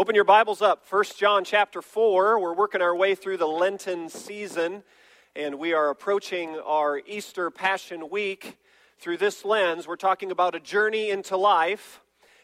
Open your Bibles up. 1 John chapter 4. We're working our way through the Lenten season, and we are approaching our Easter Passion Week. Through this lens, we're talking about a journey into life,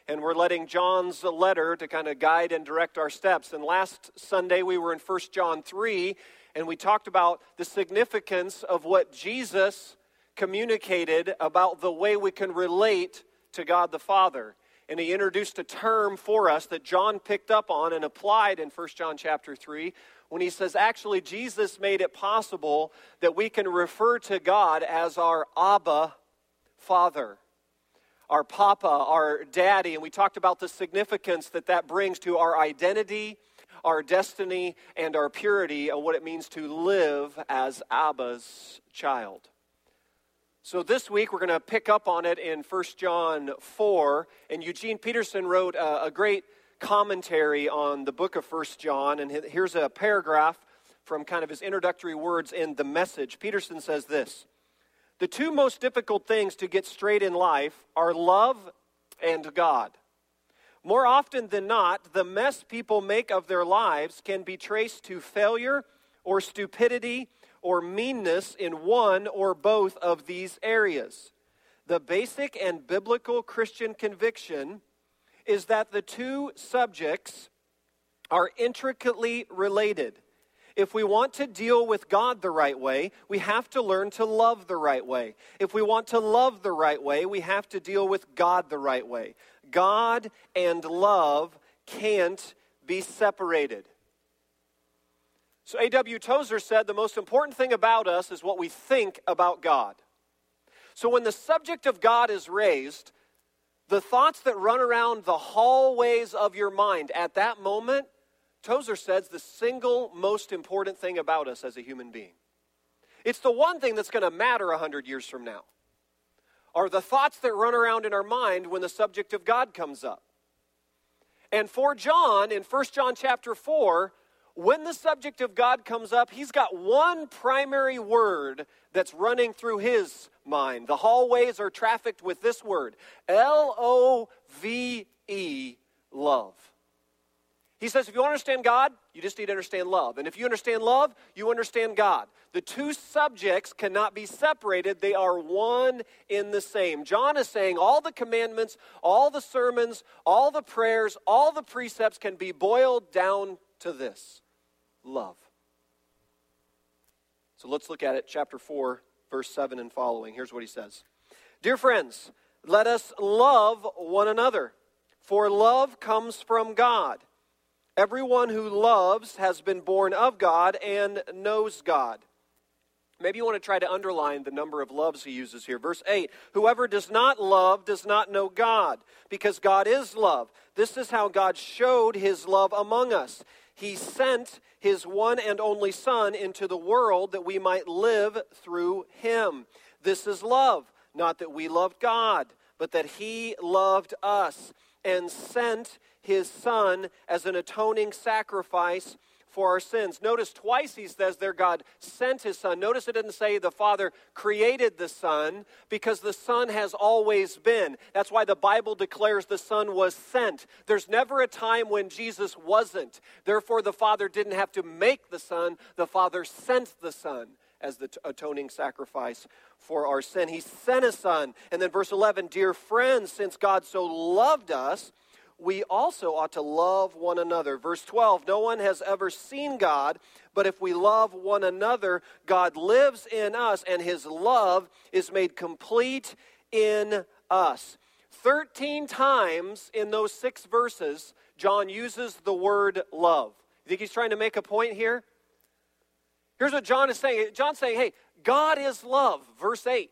and we're letting John's letter to kind of guide and direct our steps. And last Sunday, we were in 1 John 3, and we talked about the significance of what Jesus communicated about the way we can relate to God the Father and he introduced a term for us that John picked up on and applied in 1 John chapter 3 when he says actually Jesus made it possible that we can refer to God as our Abba Father. Our Papa, our Daddy, and we talked about the significance that that brings to our identity, our destiny, and our purity, and what it means to live as Abba's child. So this week we're going to pick up on it in 1 John 4. And Eugene Peterson wrote a, a great commentary on the book of 1 John. And here's a paragraph from kind of his introductory words in the message. Peterson says this The two most difficult things to get straight in life are love and God. More often than not, the mess people make of their lives can be traced to failure or stupidity or meanness in one or both of these areas. The basic and biblical Christian conviction is that the two subjects are intricately related. If we want to deal with God the right way, we have to learn to love the right way. If we want to love the right way, we have to deal with God the right way. God and love can't be separated. So, A.W. Tozer said the most important thing about us is what we think about God. So, when the subject of God is raised, the thoughts that run around the hallways of your mind at that moment, Tozer says the single most important thing about us as a human being. It's the one thing that's going to matter 100 years from now. Are the thoughts that run around in our mind when the subject of God comes up. And for John, in 1 John chapter 4, when the subject of God comes up, he's got one primary word that's running through his mind. The hallways are trafficked with this word L O V E, love. He says, if you understand God, you just need to understand love. And if you understand love, you understand God. The two subjects cannot be separated, they are one in the same. John is saying all the commandments, all the sermons, all the prayers, all the precepts can be boiled down to this love. So let's look at it, chapter 4, verse 7 and following. Here's what he says Dear friends, let us love one another, for love comes from God. Everyone who loves has been born of God and knows God. Maybe you want to try to underline the number of loves he uses here. Verse 8 Whoever does not love does not know God, because God is love. This is how God showed his love among us. He sent his one and only Son into the world that we might live through him. This is love, not that we loved God, but that he loved us and sent his Son as an atoning sacrifice for our sins. Notice twice he says there God sent his son. Notice it didn't say the Father created the Son because the Son has always been. That's why the Bible declares the Son was sent. There's never a time when Jesus wasn't. Therefore, the Father didn't have to make the Son, the Father sent the Son as the atoning sacrifice for our sin. He sent a Son. And then verse 11, dear friends, since God so loved us, we also ought to love one another. Verse 12 No one has ever seen God, but if we love one another, God lives in us, and his love is made complete in us. 13 times in those six verses, John uses the word love. You think he's trying to make a point here? Here's what John is saying John's saying, hey, God is love, verse 8.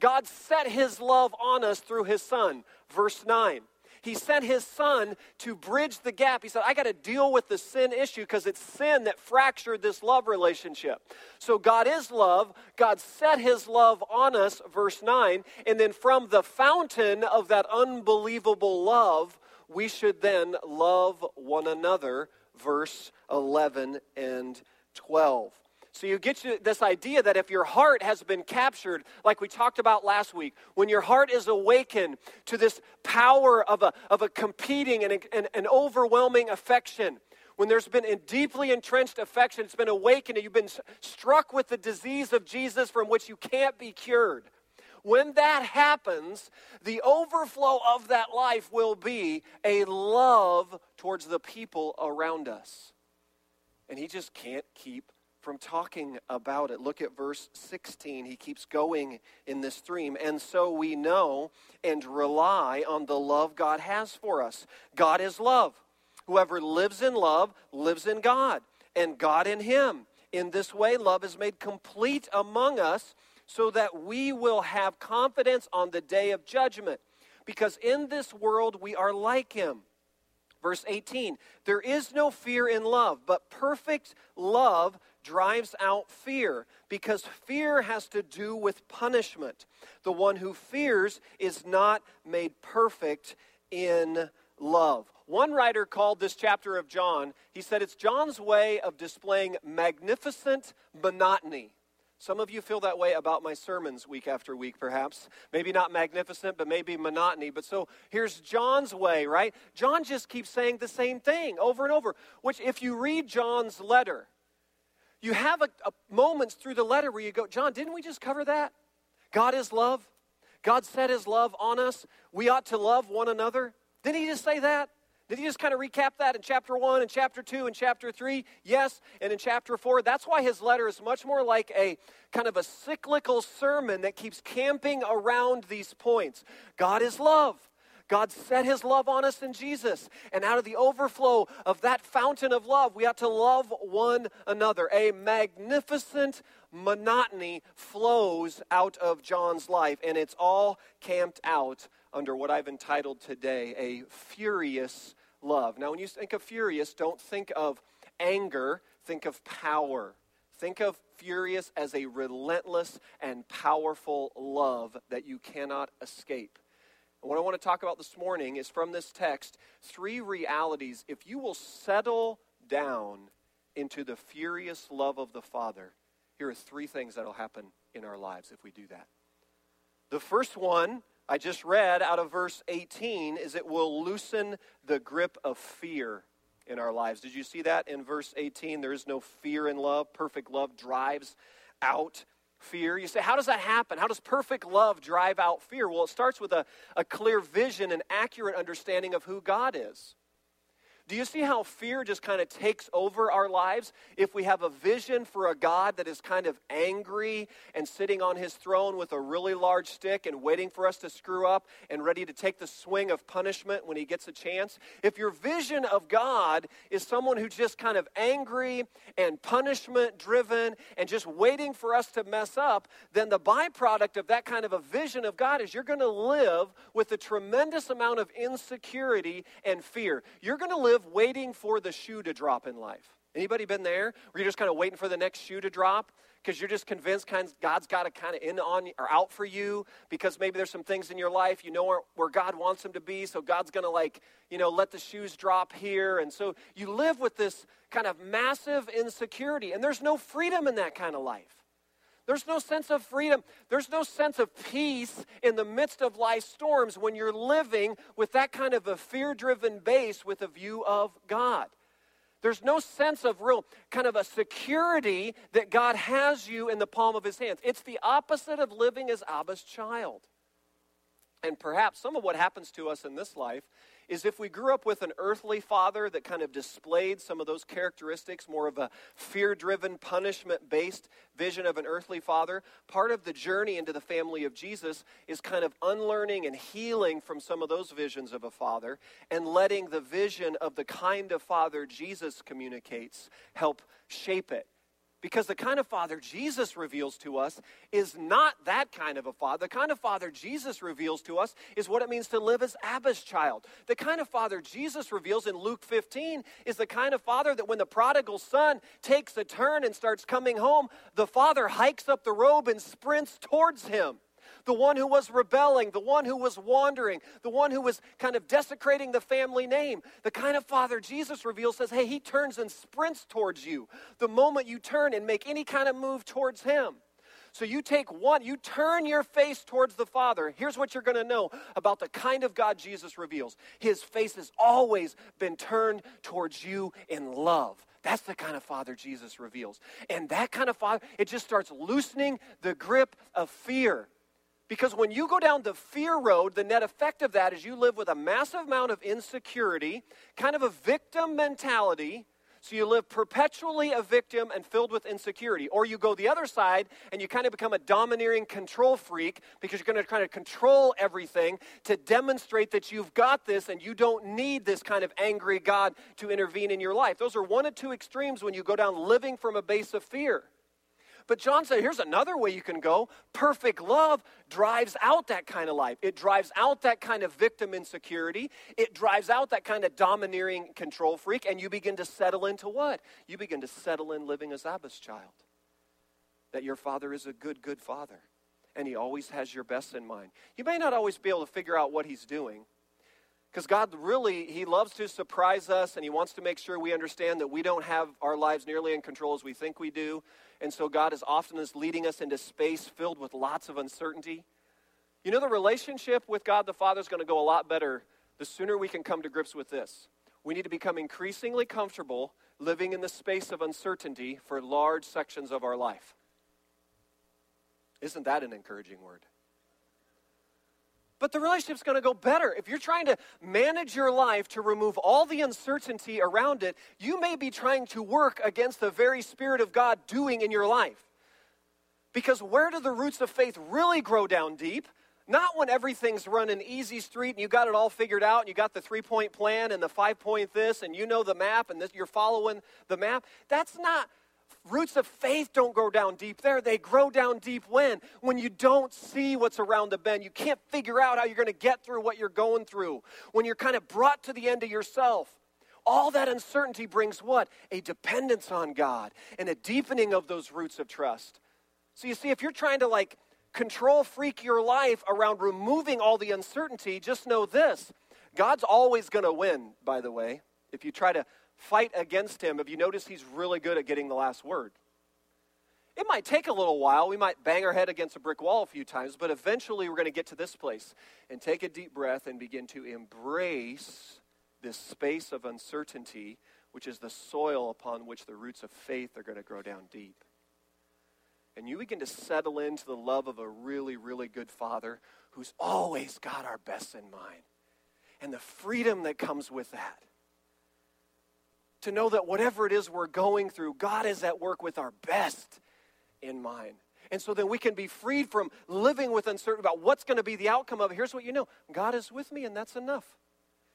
God set his love on us through his Son, verse 9. He sent his son to bridge the gap. He said, I got to deal with the sin issue because it's sin that fractured this love relationship. So God is love. God set his love on us, verse 9. And then from the fountain of that unbelievable love, we should then love one another, verse 11 and 12. So you get this idea that if your heart has been captured, like we talked about last week, when your heart is awakened to this power of a, of a competing and an overwhelming affection, when there's been a deeply entrenched affection, it's been awakened, and you've been struck with the disease of Jesus from which you can't be cured. When that happens, the overflow of that life will be a love towards the people around us. And he just can't keep from talking about it. Look at verse 16. He keeps going in this stream. And so we know and rely on the love God has for us. God is love. Whoever lives in love lives in God, and God in him. In this way, love is made complete among us so that we will have confidence on the day of judgment. Because in this world we are like him. Verse 18 There is no fear in love, but perfect love drives out fear, because fear has to do with punishment. The one who fears is not made perfect in love. One writer called this chapter of John, he said it's John's way of displaying magnificent monotony. Some of you feel that way about my sermons week after week, perhaps. Maybe not magnificent, but maybe monotony. But so here's John's way, right? John just keeps saying the same thing over and over, which, if you read John's letter, you have a, a moments through the letter where you go, John, didn't we just cover that? God is love. God set his love on us. We ought to love one another. Didn't he just say that? Did he just kind of recap that in chapter 1 and chapter 2 and chapter 3? Yes. And in chapter 4, that's why his letter is much more like a kind of a cyclical sermon that keeps camping around these points. God is love. God set his love on us in Jesus. And out of the overflow of that fountain of love, we ought to love one another. A magnificent monotony flows out of John's life, and it's all camped out under what I've entitled today a furious love. Now, when you think of furious, don't think of anger, think of power. Think of furious as a relentless and powerful love that you cannot escape. And what I want to talk about this morning is from this text three realities. If you will settle down into the furious love of the Father, here are three things that will happen in our lives if we do that. The first one I just read out of verse 18 is it will loosen the grip of fear in our lives. Did you see that in verse 18? There is no fear in love. Perfect love drives out fear. You say, how does that happen? How does perfect love drive out fear? Well, it starts with a, a clear vision and accurate understanding of who God is. Do you see how fear just kind of takes over our lives? If we have a vision for a God that is kind of angry and sitting on his throne with a really large stick and waiting for us to screw up and ready to take the swing of punishment when he gets a chance, if your vision of God is someone who's just kind of angry and punishment driven and just waiting for us to mess up, then the byproduct of that kind of a vision of God is you're going to live with a tremendous amount of insecurity and fear. You're going to live live waiting for the shoe to drop in life. Anybody been there? Where you're just kind of waiting for the next shoe to drop because you're just convinced God's got to kind of in on or out for you because maybe there's some things in your life you know where, where God wants them to be, so God's going to like you know let the shoes drop here, and so you live with this kind of massive insecurity, and there's no freedom in that kind of life. There's no sense of freedom. There's no sense of peace in the midst of life's storms when you're living with that kind of a fear driven base with a view of God. There's no sense of real kind of a security that God has you in the palm of his hands. It's the opposite of living as Abba's child. And perhaps some of what happens to us in this life is if we grew up with an earthly father that kind of displayed some of those characteristics, more of a fear driven, punishment based vision of an earthly father, part of the journey into the family of Jesus is kind of unlearning and healing from some of those visions of a father and letting the vision of the kind of father Jesus communicates help shape it because the kind of father Jesus reveals to us is not that kind of a father. The kind of father Jesus reveals to us is what it means to live as Abba's child. The kind of father Jesus reveals in Luke 15 is the kind of father that when the prodigal son takes a turn and starts coming home, the father hikes up the robe and sprints towards him. The one who was rebelling, the one who was wandering, the one who was kind of desecrating the family name. The kind of father Jesus reveals says, hey, he turns and sprints towards you the moment you turn and make any kind of move towards him. So you take one, you turn your face towards the Father. Here's what you're going to know about the kind of God Jesus reveals His face has always been turned towards you in love. That's the kind of father Jesus reveals. And that kind of father, it just starts loosening the grip of fear. Because when you go down the fear road, the net effect of that is you live with a massive amount of insecurity, kind of a victim mentality, so you live perpetually a victim and filled with insecurity. Or you go the other side and you kind of become a domineering control freak because you're going to kind of control everything to demonstrate that you've got this and you don't need this kind of angry God to intervene in your life. Those are one of two extremes when you go down living from a base of fear. But John said, here's another way you can go. Perfect love drives out that kind of life. It drives out that kind of victim insecurity. It drives out that kind of domineering control freak. And you begin to settle into what? You begin to settle in living as Abba's child. That your father is a good, good father. And he always has your best in mind. You may not always be able to figure out what he's doing. Because God really, He loves to surprise us and He wants to make sure we understand that we don't have our lives nearly in control as we think we do. And so God is often is leading us into space filled with lots of uncertainty. You know, the relationship with God the Father is going to go a lot better the sooner we can come to grips with this. We need to become increasingly comfortable living in the space of uncertainty for large sections of our life. Isn't that an encouraging word? But the relationship's going to go better. If you're trying to manage your life to remove all the uncertainty around it, you may be trying to work against the very Spirit of God doing in your life. Because where do the roots of faith really grow down deep? Not when everything's run easy street and you got it all figured out and you got the three point plan and the five point this and you know the map and this, you're following the map. That's not Roots of faith don't grow down deep there. They grow down deep when? When you don't see what's around the bend. You can't figure out how you're going to get through what you're going through. When you're kind of brought to the end of yourself. All that uncertainty brings what? A dependence on God and a deepening of those roots of trust. So you see, if you're trying to like control freak your life around removing all the uncertainty, just know this God's always going to win, by the way. If you try to fight against him, have you noticed he's really good at getting the last word? It might take a little while. We might bang our head against a brick wall a few times, but eventually we're going to get to this place and take a deep breath and begin to embrace this space of uncertainty, which is the soil upon which the roots of faith are going to grow down deep. And you begin to settle into the love of a really, really good father who's always got our best in mind. And the freedom that comes with that to know that whatever it is we're going through, God is at work with our best in mind. And so then we can be freed from living with uncertainty about what's going to be the outcome of it. Here's what you know God is with me, and that's enough.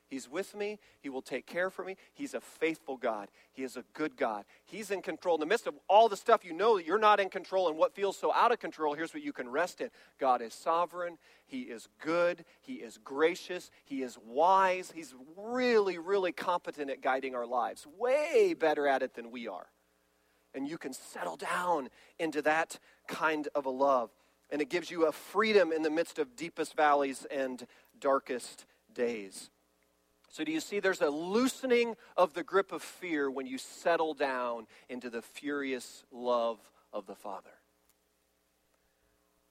He's with me. He will take care for me. He's a faithful God. He is a good God. He's in control. In the midst of all the stuff you know that you're not in control and what feels so out of control, here's what you can rest in God is sovereign. He is good. He is gracious. He is wise. He's really, really competent at guiding our lives, way better at it than we are. And you can settle down into that kind of a love. And it gives you a freedom in the midst of deepest valleys and darkest days. So, do you see there's a loosening of the grip of fear when you settle down into the furious love of the Father?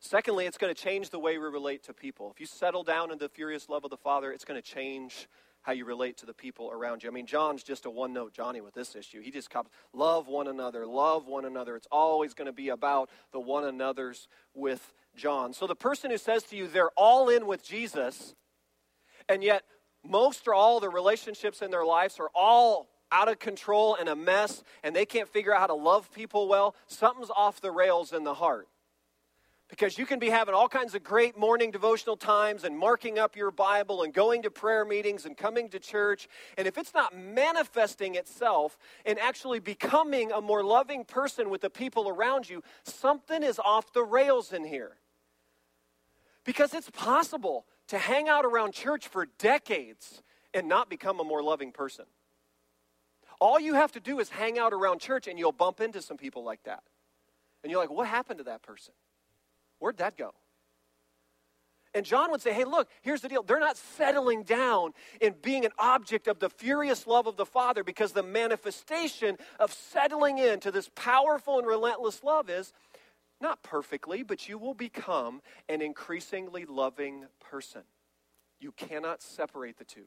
Secondly, it's going to change the way we relate to people. If you settle down into the furious love of the Father, it's going to change how you relate to the people around you. I mean, John's just a one note Johnny with this issue. He just comes, love one another, love one another. It's always going to be about the one another's with John. So the person who says to you, they're all in with Jesus, and yet most or all the relationships in their lives are all out of control and a mess, and they can't figure out how to love people well, something's off the rails in the heart. Because you can be having all kinds of great morning devotional times and marking up your Bible and going to prayer meetings and coming to church. And if it's not manifesting itself and actually becoming a more loving person with the people around you, something is off the rails in here. Because it's possible to hang out around church for decades and not become a more loving person. All you have to do is hang out around church and you'll bump into some people like that. And you're like, what happened to that person? Where'd that go? And John would say, hey, look, here's the deal. They're not settling down in being an object of the furious love of the Father because the manifestation of settling into this powerful and relentless love is not perfectly, but you will become an increasingly loving person. You cannot separate the two.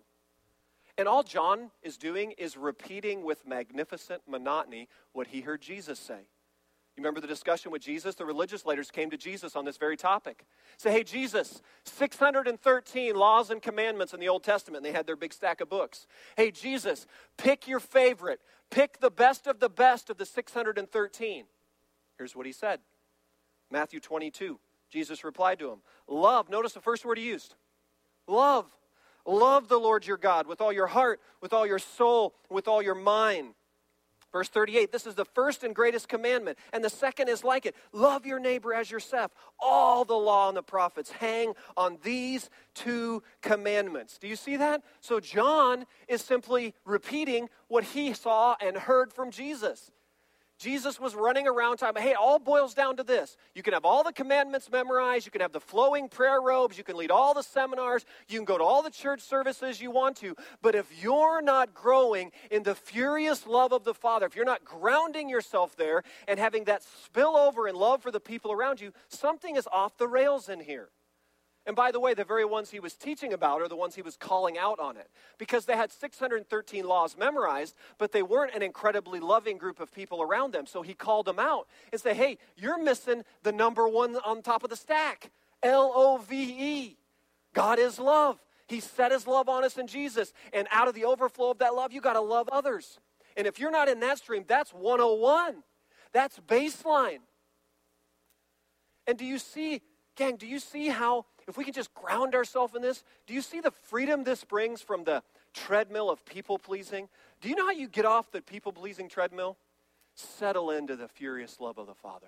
And all John is doing is repeating with magnificent monotony what he heard Jesus say. You remember the discussion with Jesus? The religious leaders came to Jesus on this very topic. Say, hey, Jesus, 613 laws and commandments in the Old Testament. They had their big stack of books. Hey, Jesus, pick your favorite. Pick the best of the best of the 613. Here's what he said Matthew 22. Jesus replied to him, Love. Notice the first word he used love. Love the Lord your God with all your heart, with all your soul, with all your mind. Verse 38 this is the first and greatest commandment, and the second is like it love your neighbor as yourself. All the law and the prophets hang on these two commandments. Do you see that? So, John is simply repeating what he saw and heard from Jesus. Jesus was running around talking, hey, it all boils down to this. You can have all the commandments memorized, you can have the flowing prayer robes, you can lead all the seminars, you can go to all the church services you want to, but if you're not growing in the furious love of the Father, if you're not grounding yourself there and having that spill over in love for the people around you, something is off the rails in here. And by the way, the very ones he was teaching about are the ones he was calling out on it. Because they had 613 laws memorized, but they weren't an incredibly loving group of people around them. So he called them out and said, Hey, you're missing the number one on top of the stack L O V E. God is love. He set his love on us in Jesus. And out of the overflow of that love, you got to love others. And if you're not in that stream, that's 101. That's baseline. And do you see, gang, do you see how if we can just ground ourselves in this, do you see the freedom this brings from the treadmill of people pleasing? Do you know how you get off the people pleasing treadmill? Settle into the furious love of the Father.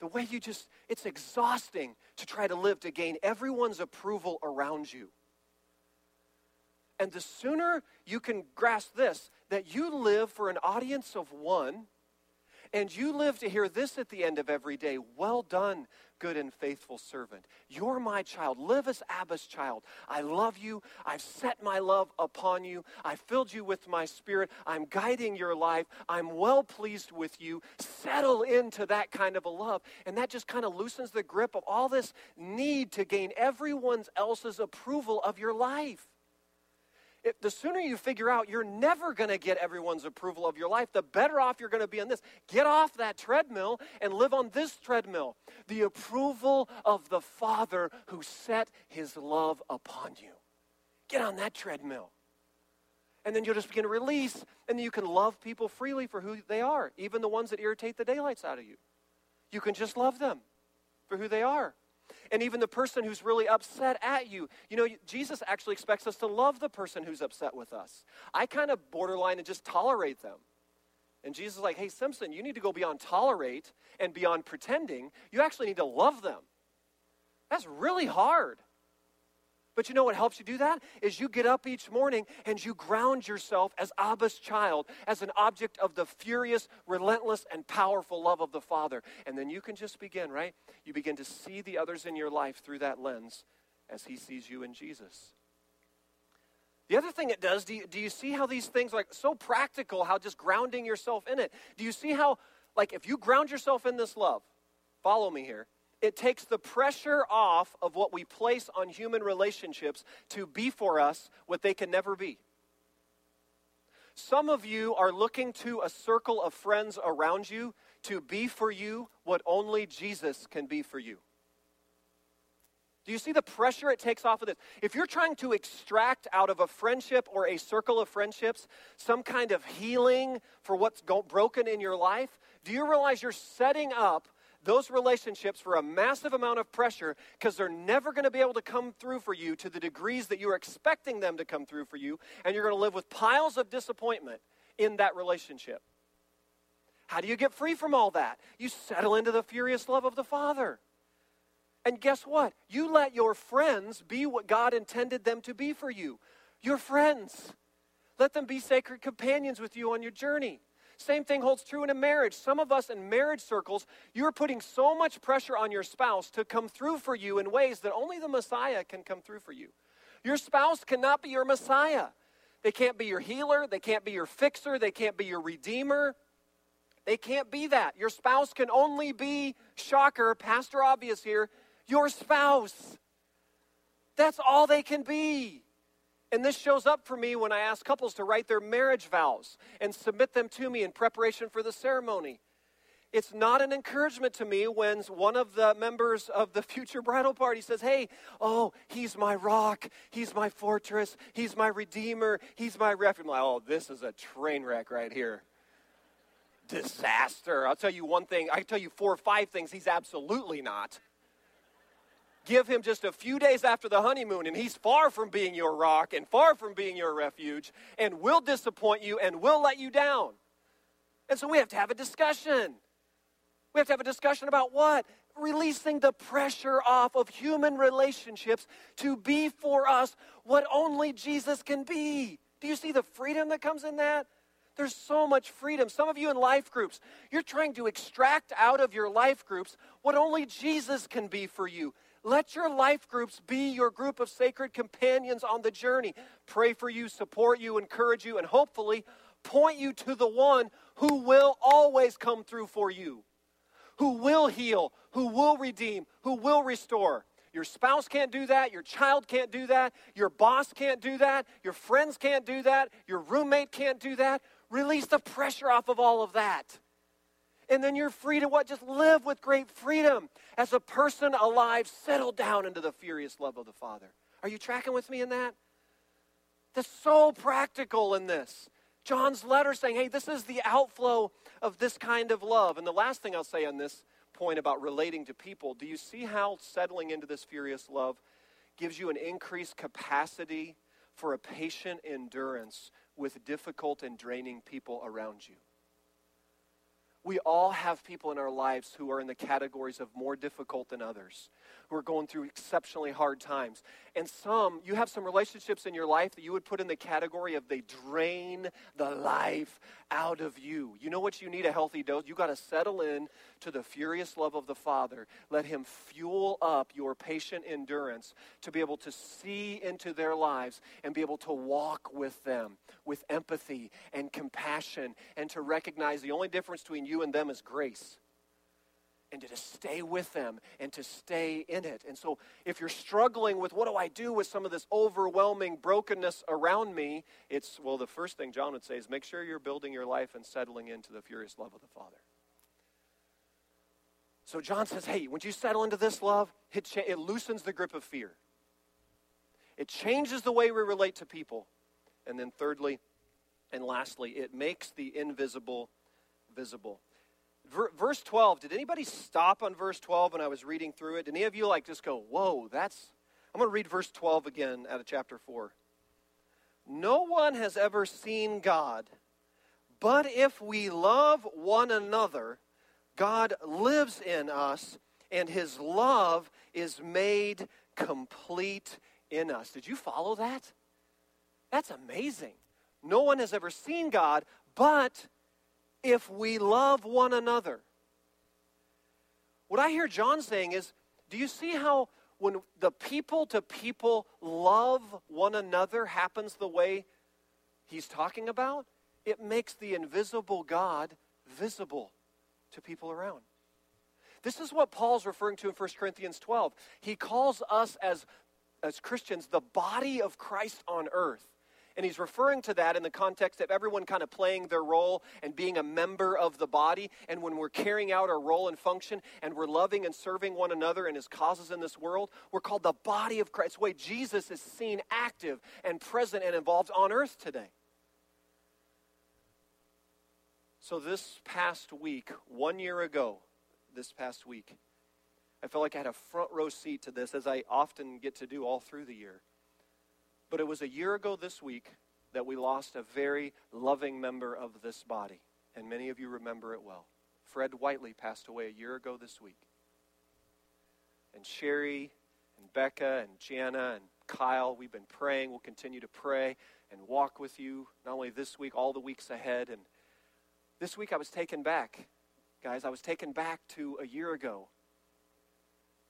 The way you just, it's exhausting to try to live to gain everyone's approval around you. And the sooner you can grasp this, that you live for an audience of one and you live to hear this at the end of every day Well done, good and faithful servant. You're my child. Live as Abba's child. I love you. I've set my love upon you. I filled you with my spirit. I'm guiding your life. I'm well pleased with you. Settle into that kind of a love. And that just kind of loosens the grip of all this need to gain everyone else's approval of your life the sooner you figure out you're never going to get everyone's approval of your life, the better off you're going to be on this. Get off that treadmill and live on this treadmill the approval of the Father who set his love upon you. Get on that treadmill. And then you'll just begin to release, and you can love people freely for who they are, even the ones that irritate the daylights out of you. You can just love them for who they are and even the person who's really upset at you. You know, Jesus actually expects us to love the person who's upset with us. I kind of borderline and just tolerate them. And Jesus is like, hey, Simpson, you need to go beyond tolerate and beyond pretending. You actually need to love them. That's really hard. But you know what helps you do that? Is you get up each morning and you ground yourself as Abba's child, as an object of the furious, relentless, and powerful love of the Father. And then you can just begin, right? You begin to see the others in your life through that lens as He sees you in Jesus. The other thing it does, do you, do you see how these things like so practical, how just grounding yourself in it? Do you see how, like, if you ground yourself in this love, follow me here, it takes the pressure off of what we place on human relationships to be for us what they can never be. Some of you are looking to a circle of friends around you to be for you what only Jesus can be for you. Do you see the pressure it takes off of this? If you're trying to extract out of a friendship or a circle of friendships some kind of healing for what's go- broken in your life, do you realize you're setting up those relationships for a massive amount of pressure because they're never going to be able to come through for you to the degrees that you're expecting them to come through for you, and you're going to live with piles of disappointment in that relationship. How do you get free from all that? You settle into the furious love of the Father. And guess what? You let your friends be what God intended them to be for you. Your friends. Let them be sacred companions with you on your journey. Same thing holds true in a marriage. Some of us in marriage circles, you're putting so much pressure on your spouse to come through for you in ways that only the Messiah can come through for you. Your spouse cannot be your Messiah. They can't be your healer, they can't be your fixer, they can't be your redeemer. They can't be that. Your spouse can only be, shocker, Pastor Obvious here, your spouse. That's all they can be. And this shows up for me when I ask couples to write their marriage vows and submit them to me in preparation for the ceremony. It's not an encouragement to me when one of the members of the future bridal party says, Hey, oh, he's my rock, he's my fortress, he's my redeemer, he's my refuge. I'm like, Oh, this is a train wreck right here. Disaster. I'll tell you one thing, I can tell you four or five things he's absolutely not. Give him just a few days after the honeymoon, and he's far from being your rock and far from being your refuge, and will disappoint you and will let you down. And so we have to have a discussion. We have to have a discussion about what? Releasing the pressure off of human relationships to be for us what only Jesus can be. Do you see the freedom that comes in that? There's so much freedom. Some of you in life groups, you're trying to extract out of your life groups what only Jesus can be for you. Let your life groups be your group of sacred companions on the journey. Pray for you, support you, encourage you, and hopefully point you to the one who will always come through for you who will heal, who will redeem, who will restore. Your spouse can't do that. Your child can't do that. Your boss can't do that. Your friends can't do that. Your roommate can't do that. Release the pressure off of all of that. And then you're free to what? Just live with great freedom. As a person alive, settle down into the furious love of the Father. Are you tracking with me in that? That's so practical in this. John's letter saying, hey, this is the outflow of this kind of love. And the last thing I'll say on this point about relating to people do you see how settling into this furious love gives you an increased capacity for a patient endurance with difficult and draining people around you? We all have people in our lives who are in the categories of more difficult than others who are going through exceptionally hard times. And some, you have some relationships in your life that you would put in the category of they drain the life out of you. You know what you need a healthy dose? You got to settle in to the furious love of the Father. Let Him fuel up your patient endurance to be able to see into their lives and be able to walk with them with empathy and compassion and to recognize the only difference between you and them is grace and to just stay with them and to stay in it. And so, if you're struggling with what do I do with some of this overwhelming brokenness around me, it's, well, the first thing John would say is make sure you're building your life and settling into the furious love of the Father. So, John says, hey, when you settle into this love, it, cha- it loosens the grip of fear, it changes the way we relate to people. And then, thirdly and lastly, it makes the invisible visible verse 12, did anybody stop on verse 12 when I was reading through it? Did any of you like just go, whoa, that's. I'm going to read verse 12 again out of chapter 4. No one has ever seen God, but if we love one another, God lives in us, and his love is made complete in us. Did you follow that? That's amazing. No one has ever seen God, but if we love one another. What I hear John saying is do you see how when the people to people love one another happens the way he's talking about? It makes the invisible God visible to people around. This is what Paul's referring to in 1 Corinthians 12. He calls us as, as Christians the body of Christ on earth. And he's referring to that in the context of everyone kind of playing their role and being a member of the body. And when we're carrying out our role and function and we're loving and serving one another and his causes in this world, we're called the body of Christ. Way Jesus is seen active and present and involved on earth today. So, this past week, one year ago, this past week, I felt like I had a front row seat to this, as I often get to do all through the year. But it was a year ago this week that we lost a very loving member of this body, and many of you remember it well. Fred Whiteley passed away a year ago this week. And Sherry and Becca and Jana and Kyle, we've been praying. We'll continue to pray and walk with you, not only this week, all the weeks ahead. And This week I was taken back, guys. I was taken back to a year ago.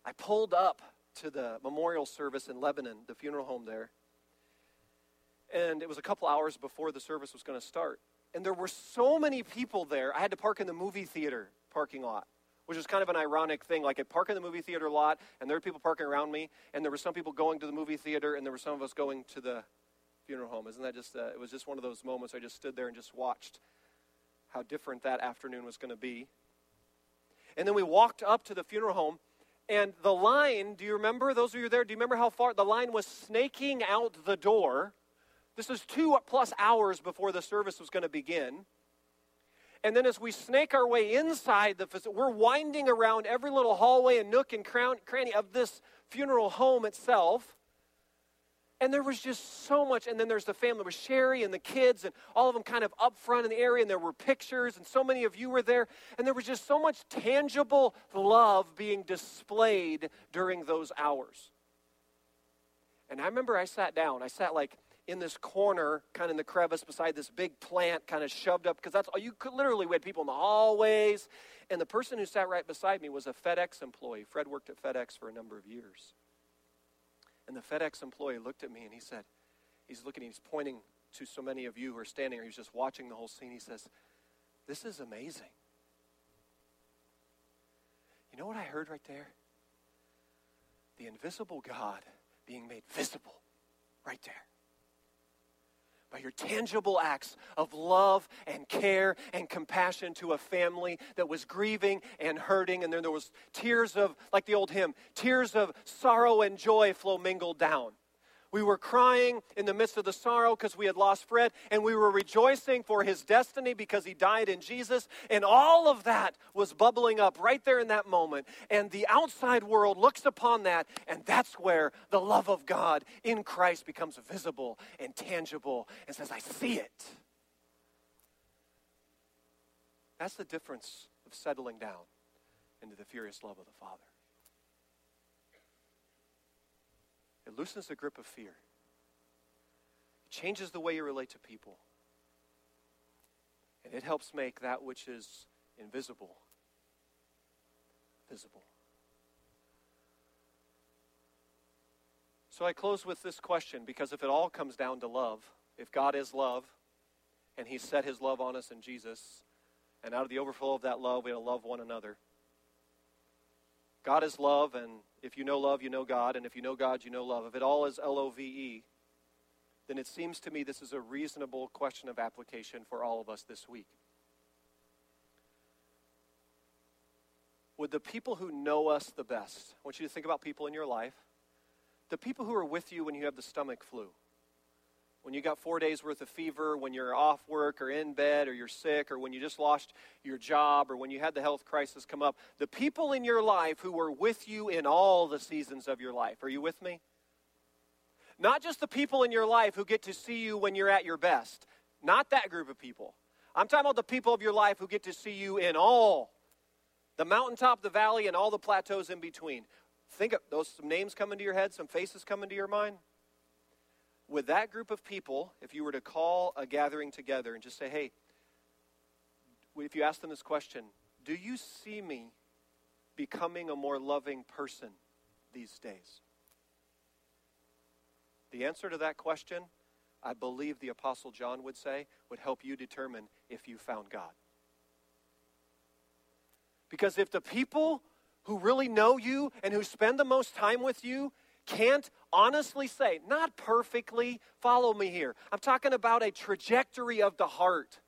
I pulled up to the memorial service in Lebanon, the funeral home there. And it was a couple hours before the service was going to start. And there were so many people there. I had to park in the movie theater parking lot, which is kind of an ironic thing. Like I park in the movie theater lot, and there were people parking around me, and there were some people going to the movie theater, and there were some of us going to the funeral home. Isn't that just, uh, it was just one of those moments I just stood there and just watched how different that afternoon was going to be. And then we walked up to the funeral home, and the line, do you remember, those of you there, do you remember how far the line was snaking out the door? This was two plus hours before the service was going to begin. And then as we snake our way inside the facility, we're winding around every little hallway and nook and cranny of this funeral home itself. And there was just so much. And then there's the family with Sherry and the kids, and all of them kind of up front in the area. And there were pictures, and so many of you were there. And there was just so much tangible love being displayed during those hours. And I remember I sat down. I sat like in this corner, kind of in the crevice beside this big plant, kind of shoved up, because that's all you could literally, we had people in the hallways. And the person who sat right beside me was a FedEx employee. Fred worked at FedEx for a number of years. And the FedEx employee looked at me and he said, he's looking, he's pointing to so many of you who are standing here. He's just watching the whole scene. He says, This is amazing. You know what I heard right there? The invisible God being made visible right there by your tangible acts of love and care and compassion to a family that was grieving and hurting. And then there was tears of like the old hymn tears of sorrow and joy flow mingled down we were crying in the midst of the sorrow because we had lost Fred, and we were rejoicing for his destiny because he died in Jesus. And all of that was bubbling up right there in that moment. And the outside world looks upon that, and that's where the love of God in Christ becomes visible and tangible and says, I see it. That's the difference of settling down into the furious love of the Father. It loosens the grip of fear. It changes the way you relate to people. And it helps make that which is invisible visible. So I close with this question because if it all comes down to love, if God is love, and He set His love on us in Jesus, and out of the overflow of that love, we have to love one another. God is love, and if you know love, you know God, and if you know God, you know love. If it all is L O V E, then it seems to me this is a reasonable question of application for all of us this week. Would the people who know us the best, I want you to think about people in your life, the people who are with you when you have the stomach flu, when you got four days worth of fever, when you're off work or in bed or you're sick or when you just lost your job or when you had the health crisis come up, the people in your life who were with you in all the seasons of your life. Are you with me? Not just the people in your life who get to see you when you're at your best. Not that group of people. I'm talking about the people of your life who get to see you in all the mountaintop, the valley, and all the plateaus in between. Think of those some names come into your head, some faces come into your mind with that group of people, if you were to call a gathering together and just say, hey, if you ask them this question, do you see me becoming a more loving person these days? The answer to that question, I believe the Apostle John would say, would help you determine if you found God. Because if the people who really know you and who spend the most time with you can't honestly say, not perfectly, follow me here. I'm talking about a trajectory of the heart.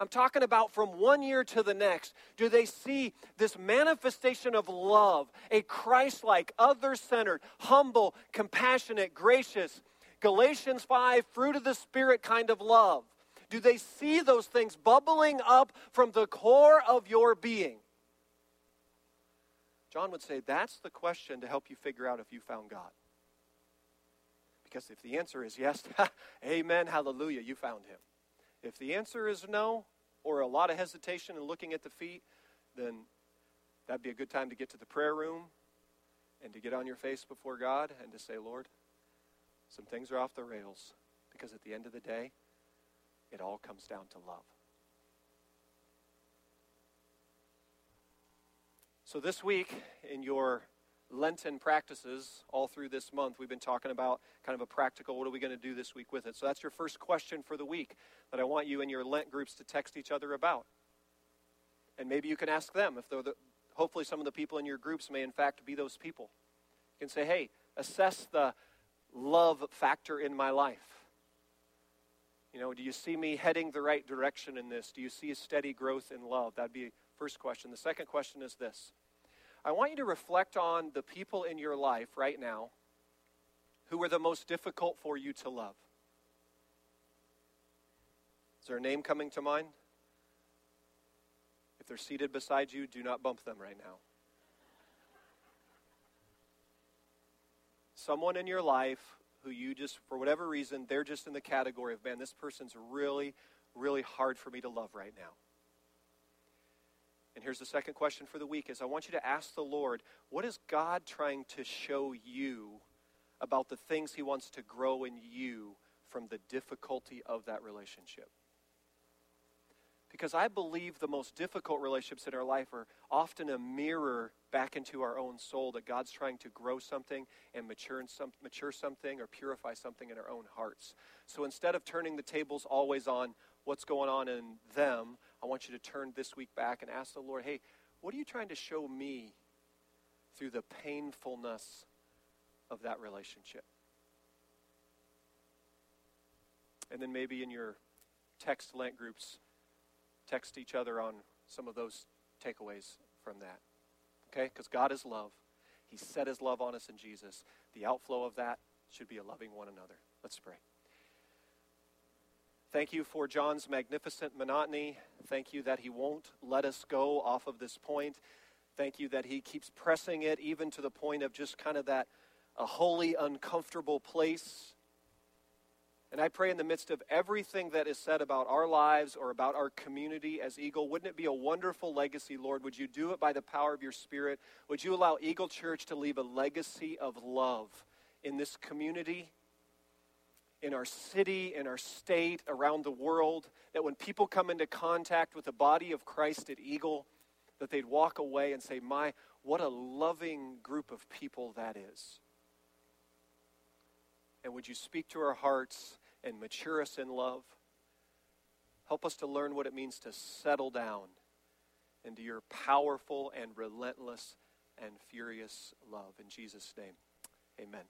I'm talking about from one year to the next. Do they see this manifestation of love, a Christ like, other centered, humble, compassionate, gracious, Galatians 5, fruit of the Spirit kind of love? Do they see those things bubbling up from the core of your being? John would say that's the question to help you figure out if you found God. Because if the answer is yes, amen, hallelujah, you found him. If the answer is no, or a lot of hesitation and looking at the feet, then that'd be a good time to get to the prayer room and to get on your face before God and to say, Lord, some things are off the rails. Because at the end of the day, it all comes down to love. So this week, in your Lenten practices, all through this month, we've been talking about kind of a practical what are we going to do this week with it. So, that's your first question for the week that I want you and your Lent groups to text each other about. And maybe you can ask them if they're the, hopefully, some of the people in your groups may, in fact, be those people. You can say, hey, assess the love factor in my life. You know, do you see me heading the right direction in this? Do you see a steady growth in love? That'd be first question. The second question is this I want you to reflect on the people in your life right now who are the most difficult for you to love. Is there a name coming to mind? If they're seated beside you, do not bump them right now. Someone in your life who you just, for whatever reason, they're just in the category of, man, this person's really, really hard for me to love right now. And here's the second question for the week is I want you to ask the Lord, what is God trying to show you about the things he wants to grow in you from the difficulty of that relationship? Because I believe the most difficult relationships in our life are often a mirror back into our own soul that God's trying to grow something and mature, some, mature something or purify something in our own hearts. So instead of turning the tables always on what's going on in them, I want you to turn this week back and ask the Lord, hey, what are you trying to show me through the painfulness of that relationship? And then maybe in your text Lent groups, text each other on some of those takeaways from that. Okay? Because God is love. He set his love on us in Jesus. The outflow of that should be a loving one another. Let's pray. Thank you for John's magnificent monotony. Thank you that he won't let us go off of this point. Thank you that he keeps pressing it even to the point of just kind of that a holy, uncomfortable place. And I pray in the midst of everything that is said about our lives or about our community as Eagle, wouldn't it be a wonderful legacy, Lord? Would you do it by the power of your Spirit? Would you allow Eagle Church to leave a legacy of love in this community in our city, in our state, around the world, that when people come into contact with the body of Christ at Eagle, that they'd walk away and say, My, what a loving group of people that is. And would you speak to our hearts and mature us in love? Help us to learn what it means to settle down into your powerful and relentless and furious love. In Jesus' name, amen.